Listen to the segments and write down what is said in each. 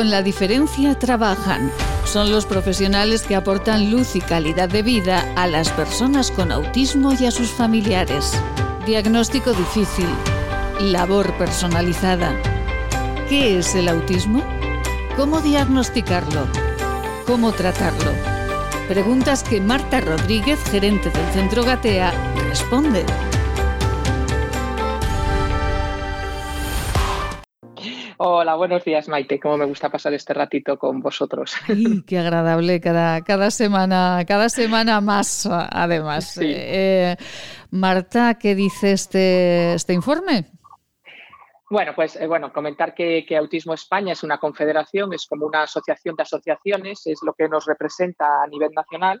con la diferencia trabajan. Son los profesionales que aportan luz y calidad de vida a las personas con autismo y a sus familiares. Diagnóstico difícil. Labor personalizada. ¿Qué es el autismo? ¿Cómo diagnosticarlo? ¿Cómo tratarlo? Preguntas que Marta Rodríguez, gerente del Centro Gatea, responde. Hola, buenos días Maite. ¿Cómo me gusta pasar este ratito con vosotros? Ay, qué agradable cada, cada semana, cada semana más, además. Eh, Marta, ¿qué dice este, este informe? Bueno, pues eh, bueno, comentar que, Autismo España es una confederación, es como una asociación de asociaciones, es lo que nos representa a nivel nacional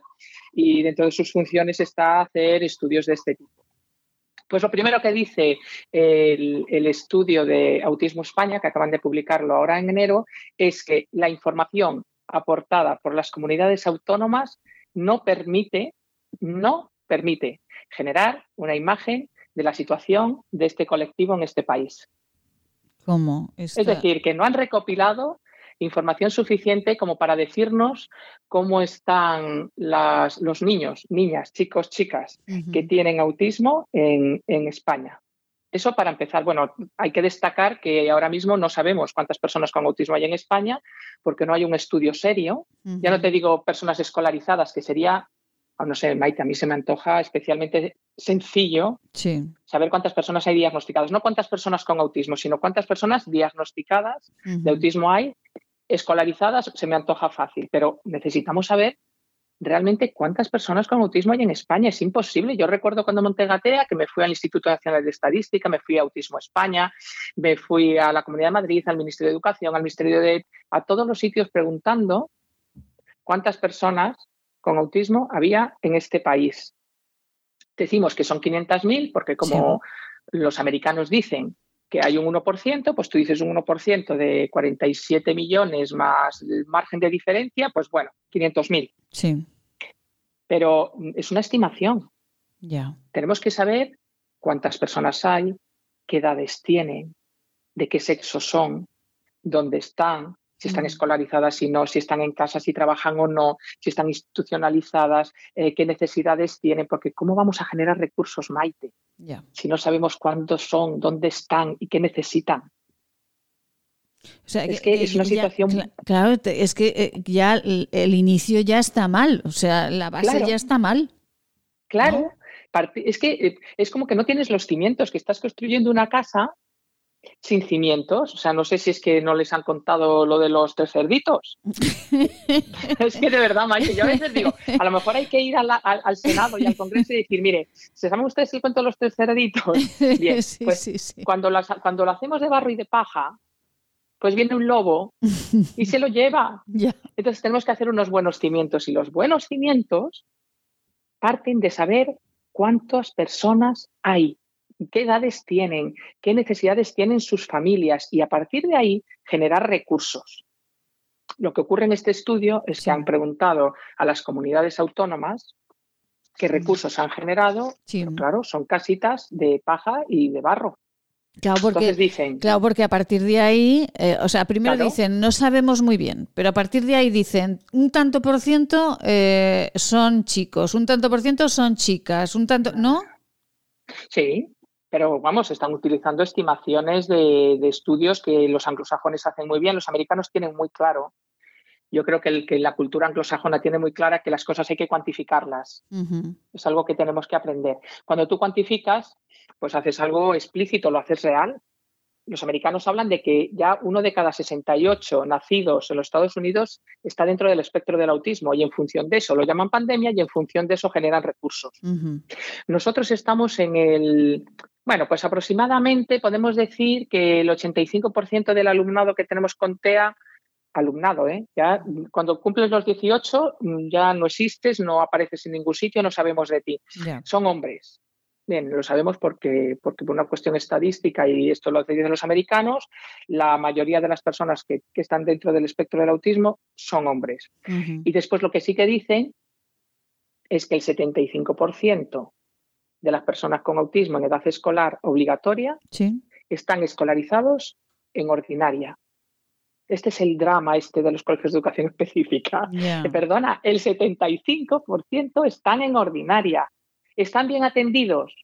y dentro de sus funciones está hacer estudios de este tipo. Pues lo primero que dice el, estudio de Autismo España, que acaban de publicarlo ahora en enero, es que la información aportada por las comunidades autónomas no permite, no permite generar una imagen de la situación de este colectivo en este país. ¿Cómo? Es decir, que no han recopilado información suficiente como para decirnos cómo están los niños, niñas, chicos, chicas que tienen autismo en, España. Eso para empezar. Bueno, hay que destacar que ahora mismo no sabemos cuántas personas con autismo hay en España porque no hay un estudio serio. Ya no te digo personas escolarizadas, que sería, ah, no sé, Maite, a mí se me antoja especialmente sencillo saber cuántas personas hay diagnosticadas. No cuántas personas con autismo, sino cuántas personas diagnosticadas de autismo hay escolarizadas se me antoja fácil, pero necesitamos saber realmente cuántas personas con autismo hay en España. Es imposible. Yo recuerdo cuando monté Gatea que me fui al Instituto Nacional de Estadística, me fui a Autismo España, me fui a la Comunidad de Madrid, al Ministerio de Educación, al Ministerio de... a todos los sitios preguntando cuántas personas con autismo había en este país. Decimos que son 500.000 porque como los americanos dicen que hay un 1%, pues tú dices un 1% de 47 millones más el margen de diferencia, pues bueno, 500.000. Sí. Pero es una estimación. Ya. Tenemos que saber cuántas personas hay, qué edades tienen, de qué sexo son, dónde están, si están mm. escolarizadas, si no, si están en casa, si trabajan o no, si están institucionalizadas, eh, qué necesidades tienen, porque ¿cómo vamos a generar recursos, Maite? Si no sabemos cuántos son, dónde están y qué necesitan. es que, es una situación. claro, es que eh, ya el, inicio ya está mal, o sea, la base ya está mal. Claro, es que eh, es como que no tienes los cimientos, que estás construyendo una casa sin cimientos. O sea, no sé si es que no les han contado lo de los tres cerditos. es que de verdad, María, yo a veces digo, a lo mejor hay que ir al, Senado y al Congreso y decir, mire, ¿se saben ustedes el cuento de los tres cerditos? Bien, pues Cuando, cuando lo hacemos de barro y de paja, pues viene un lobo y se lo lleva. Entonces tenemos que hacer unos buenos cimientos y los buenos cimientos parten de saber cuántas personas hay qué edades tienen, qué necesidades tienen sus familias y a partir de ahí generar recursos. Lo que ocurre en este estudio es que han preguntado a las comunidades autónomas qué recursos han generado. claro, son casitas de paja y de barro. Claro, porque, dicen, claro, porque a partir de ahí, eh, o sea, primero dicen, no sabemos muy bien, pero a partir de ahí dicen, un tanto por ciento eh, son chicos, un tanto por ciento son chicas, un tanto, ¿no? Sí, pero vamos, están utilizando estimaciones de, estudios que los anglosajones hacen muy bien, los americanos tienen muy claro. Yo creo que, la cultura anglosajona tiene muy clara que las cosas hay que cuantificarlas. Es algo que tenemos que aprender. Cuando tú cuantificas, pues haces algo explícito, lo haces real. Los americanos hablan de que ya uno de cada 68 nacidos en los Estados Unidos está dentro del espectro del autismo y en función de eso lo llaman pandemia y en función de eso generan recursos. Nosotros estamos en el bueno, pues aproximadamente podemos decir que el 85% del alumnado que tenemos con TEA, alumnado, ¿eh? ya cuando cumples los 18 ya no existes, no apareces en ningún sitio, no sabemos de ti. Son hombres. Bien, lo sabemos porque, porque por una cuestión estadística, y esto lo dicen los americanos, la mayoría de las personas que, están dentro del espectro del autismo son hombres. Y después lo que sí que dicen es que el 75% de las personas con autismo en edad escolar obligatoria están escolarizados en ordinaria. este es el drama este de los colegios de educación específica. perdona, el 75% están en ordinaria. ¿Están bien atendidos?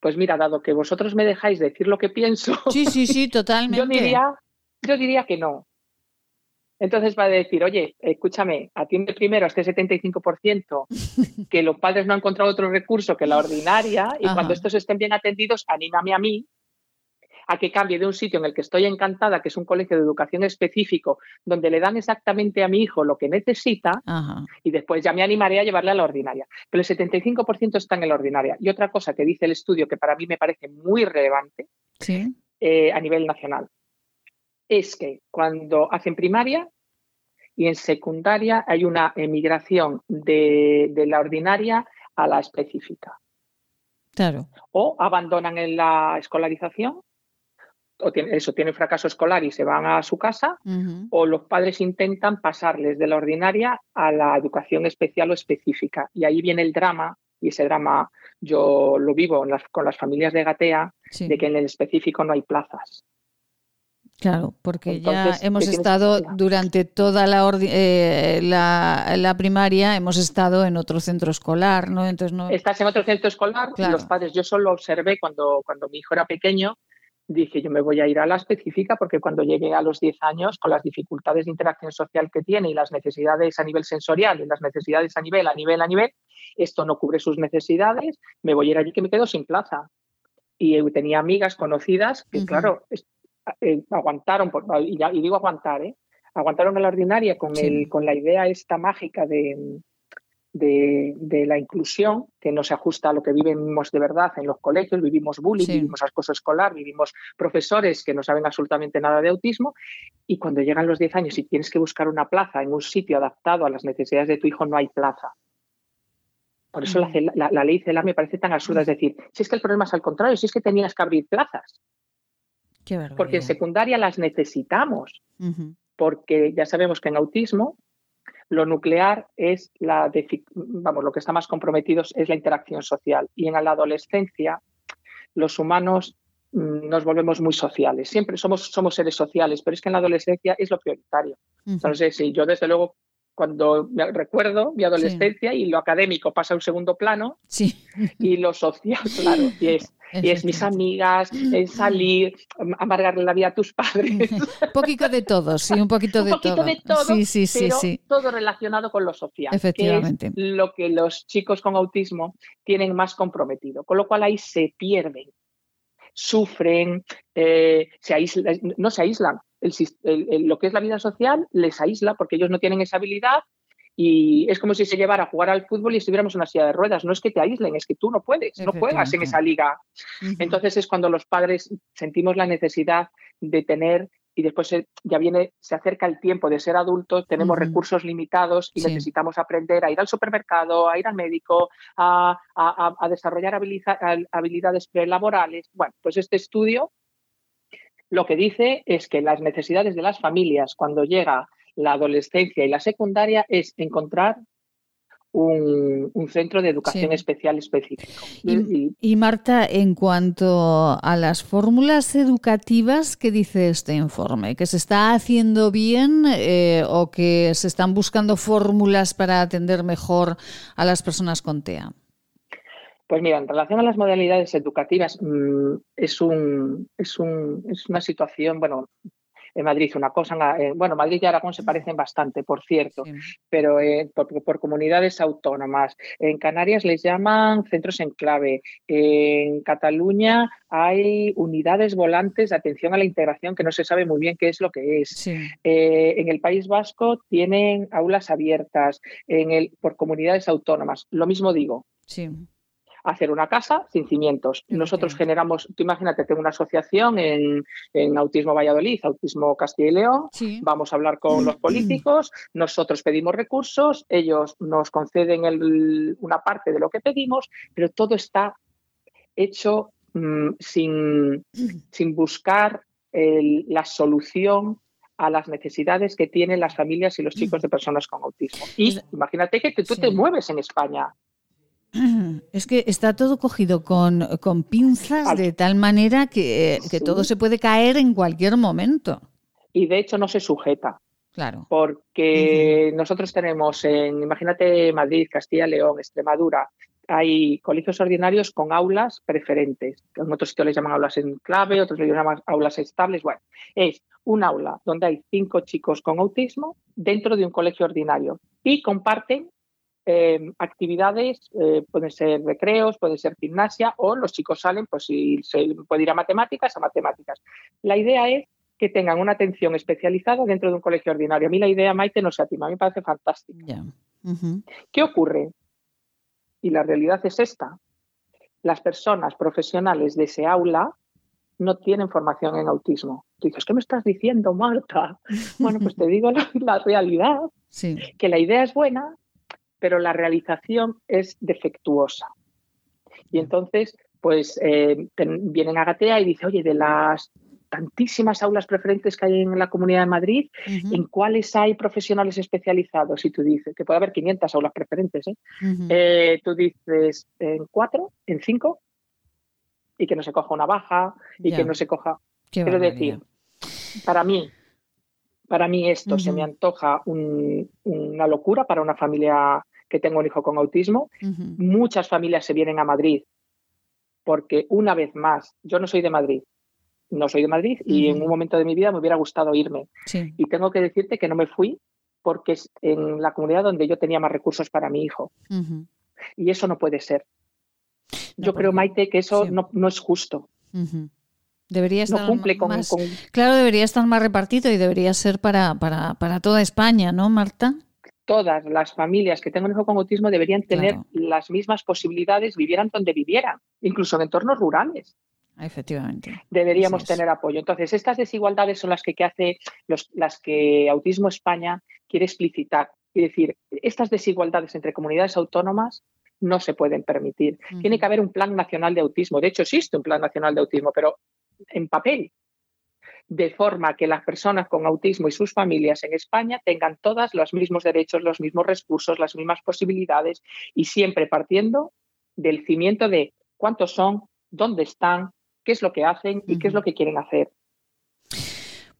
Pues mira, dado que vosotros me dejáis decir lo que pienso, sí, sí, sí, totalmente. yo diría, yo diría que no. Entonces va a decir, oye, escúchame, atiende primero a este 75% que los padres no han encontrado otro recurso que la ordinaria y cuando estos estén bien atendidos, anímame a mí a que cambie de un sitio en el que estoy encantada, que es un colegio de educación específico, donde le dan exactamente a mi hijo lo que necesita, y después ya me animaré a llevarle a la ordinaria. Pero el 75% está en la ordinaria. Y otra cosa que dice el estudio, que para mí me parece muy relevante eh, a nivel nacional, es que cuando hacen primaria y en secundaria hay una emigración de, de la ordinaria a la específica. Claro. O abandonan en la escolarización o tiene, eso, tienen fracaso escolar y se van a su casa, o los padres intentan pasarles de la ordinaria a la educación especial o específica. Y ahí viene el drama, y ese drama yo lo vivo con las familias de Gatea, de que en el específico no hay plazas. Claro, porque ya hemos estado durante toda la, eh, la, la, primaria, hemos estado en otro centro escolar, ¿no? Entonces no... Estás en otro centro escolar, los padres, yo solo observé cuando, cuando mi hijo era pequeño, dije yo me voy a ir a la específica porque cuando llegue a los 10 años, con las dificultades de interacción social que tiene y las necesidades a nivel sensorial y las necesidades a nivel, a nivel, a nivel, esto no cubre sus necesidades, me voy a ir allí que me quedo sin plaza. Y tenía amigas conocidas que, claro, eh, aguantaron, y, digo aguantar, ¿eh? aguantaron en la ordinaria con, el, con la idea esta mágica de, de, la inclusión, que no se ajusta a lo que vivimos de verdad en los colegios, vivimos bullying, vivimos acoso escolar, vivimos profesores que no saben absolutamente nada de autismo, y cuando llegan los 10 años y tienes que buscar una plaza en un sitio adaptado a las necesidades de tu hijo, no hay plaza. Por eso la, mm. ley CELAR me parece tan absurda, es decir, si es que el problema es al contrario, si es que tenías que abrir plazas. Porque en secundaria las necesitamos, porque ya sabemos que en autismo lo nuclear es la, vamos, lo que está más comprometido es la interacción social. Y en la adolescencia, los humanos mm, nos volvemos muy sociales. Siempre somos, somos seres sociales, pero es que en la adolescencia es lo prioritario. Entonces, sí, yo desde luego cuando me recuerdo mi adolescencia y lo académico pasa a un segundo plano sí. y lo social, claro, y es y es mis amigas, es salir, amargarle la vida a tus padres. un poquito de todo, sí, un poquito, de, todo. de todo. Sí, sí, sí, sí. Todo relacionado con lo social. Efectivamente. Que es lo que los chicos con autismo tienen más comprometido. Con lo cual ahí se pierden, sufren, eh, se no se aíslan. lo que es la vida social les aísla porque ellos no tienen esa habilidad y es como si se llevara a jugar al fútbol y estuviéramos en una silla de ruedas. No es que te aíslen, es que tú no puedes, no juegas en esa liga. Entonces es cuando los padres sentimos la necesidad de tener y después ya viene, se acerca el tiempo de ser adultos, tenemos recursos limitados y necesitamos aprender a ir al supermercado, a ir al médico, a, a desarrollar habilidades prelaborales. Bueno, pues este estudio lo que dice es que las necesidades de las familias cuando llega la adolescencia y la secundaria es encontrar un, centro de educación especial específico. Y, Marta, en cuanto a las fórmulas educativas, ¿qué dice este informe? ¿Que se está haciendo bien eh, o que se están buscando fórmulas para atender mejor a las personas con TEA? Pues mira, en relación a las modalidades educativas, mm, es, un, es, un, es una situación, bueno, en Madrid una cosa, bueno, Madrid y Aragón se parecen bastante, por cierto, pero eh, por, comunidades autónomas. En Canarias les llaman centros en clave. En Cataluña hay unidades volantes de atención a la integración que no se sabe muy bien qué es lo que es. Eh, en el País Vasco tienen aulas abiertas en el, por comunidades autónomas. Lo mismo digo. Sí hacer una casa sin cimientos. Nosotros generamos, tú imagínate, tengo una asociación en, Autismo Valladolid, Autismo Castilla y León, vamos a hablar con los políticos, nosotros pedimos recursos, ellos nos conceden una parte de lo que pedimos, pero todo está hecho mm, sin, sin, buscar la solución a las necesidades que tienen las familias y los chicos de personas con autismo. Y imagínate que tú te mueves en España es que está todo cogido con, pinzas de tal manera que, todo se puede caer en cualquier momento. y de hecho no se sujeta. Claro. Porque nosotros tenemos en, imagínate, Madrid, Castilla, León, Extremadura, hay colegios ordinarios con aulas preferentes. En otros sitios les llaman aulas en clave, otros les llaman aulas estables. Bueno, es un aula donde hay cinco chicos con autismo dentro de un colegio ordinario y comparten eh, actividades, eh, pueden ser recreos, puede ser gimnasia o los chicos salen, pues si se puede ir a matemáticas, a matemáticas. La idea es que tengan una atención especializada dentro de un colegio ordinario. A mí la idea, Maite, no se a mí me parece fantástica. ¿Qué ocurre? Y la realidad es esta. Las personas profesionales de ese aula no tienen formación en autismo. Tú dices, ¿qué me estás diciendo, Marta? Bueno, pues te digo la, realidad, que la idea es buena, pero la realización es defectuosa. Y entonces, pues eh, vienen a Gatea y dice, oye, de las tantísimas aulas preferentes que hay en la Comunidad de Madrid, ¿en cuáles hay profesionales especializados? Y tú dices, que puede haber 500 aulas preferentes, ¿eh? Eh, tú dices, ¿en cuatro? ¿En cinco? Y que no se coja una baja y que no se coja... Quiero decir, para mí, para mí esto se me antoja una locura para una familia que tenga un hijo con autismo. Muchas familias se vienen a Madrid porque una vez más, yo no soy de Madrid, no soy de Madrid y en un momento de mi vida me hubiera gustado irme. Y tengo que decirte que no me fui porque es en la comunidad donde yo tenía más recursos para mi hijo. Y eso no puede ser. yo creo, Maite, que eso no, no, es justo. Debería estar más, Claro, debería estar más repartido y debería ser para, para, para, toda España, ¿no, Marta? Todas las familias que tengan hijo con autismo deberían tener las mismas posibilidades, vivieran donde vivieran, incluso en entornos rurales. Efectivamente. Deberíamos tener apoyo. Entonces, estas desigualdades son las que, hace las que Autismo España quiere explicitar. Y decir, estas desigualdades entre comunidades autónomas no se pueden permitir. Tiene que haber un plan nacional de autismo. De hecho, existe un plan nacional de autismo, pero en papel. De forma que las personas con autismo y sus familias en España tengan todos los mismos derechos, los mismos recursos, las mismas posibilidades y siempre partiendo del cimiento de cuántos son, dónde están, qué es lo que hacen y qué es lo que quieren hacer.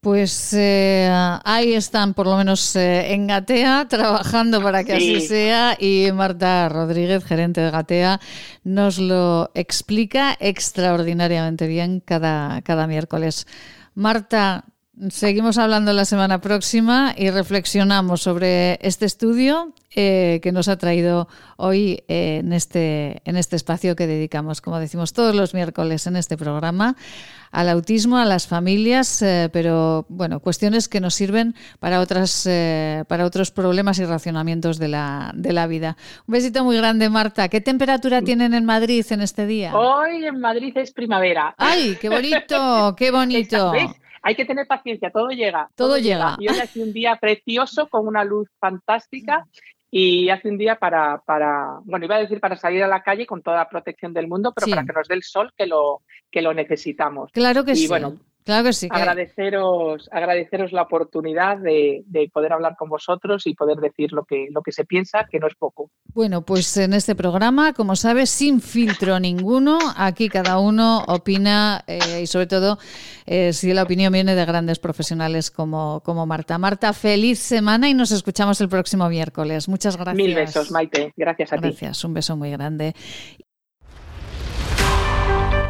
Pues eh, ahí están, por lo menos eh, en Gatea, trabajando para que así sea. Y Marta Rodríguez, gerente de Gatea, nos lo explica extraordinariamente bien cada, cada miércoles. Marta, Seguimos hablando la semana próxima y reflexionamos sobre este estudio eh, que nos ha traído hoy en, este, en este espacio que dedicamos, como decimos todos los miércoles en este programa, al autismo, a las familias, eh, pero bueno, cuestiones que nos sirven para, otras, eh, para otros problemas y racionamientos de la, de la vida. Un besito muy grande, Marta. ¿Qué temperatura tienen en Madrid en este día? Hoy en Madrid es primavera. ¡Ay, qué bonito! ¡Qué bonito! hay que tener paciencia, todo llega. Todo, llega. Y hoy hace un día precioso con una luz fantástica y hace un día para, para, bueno, iba a decir para salir a la calle con toda la protección del mundo, pero para que nos dé el sol que lo, que lo necesitamos. Claro que y, sí. Bueno, Claro que sí. Agradeceros, agradeceros la oportunidad de, poder hablar con vosotros y poder decir lo que, lo que se piensa, que no es poco. Bueno, pues en este programa, como sabes, sin filtro ninguno, aquí cada uno opina eh, y sobre todo eh, si la opinión viene de grandes profesionales como, como Marta. Marta, feliz semana y nos escuchamos el próximo miércoles. Muchas gracias. Mil besos, Maite. Gracias a ti. Gracias, un beso muy grande.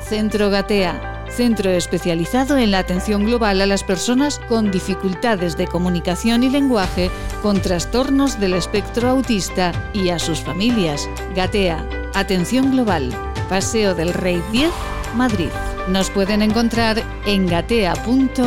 Centro Gatea centro especializado en la atención global a las personas con dificultades de comunicación y lenguaje, con trastornos del espectro autista y a sus familias. Gatea, Atención Global, Paseo del Rey 10, Madrid. Nos pueden encontrar en gatea.org.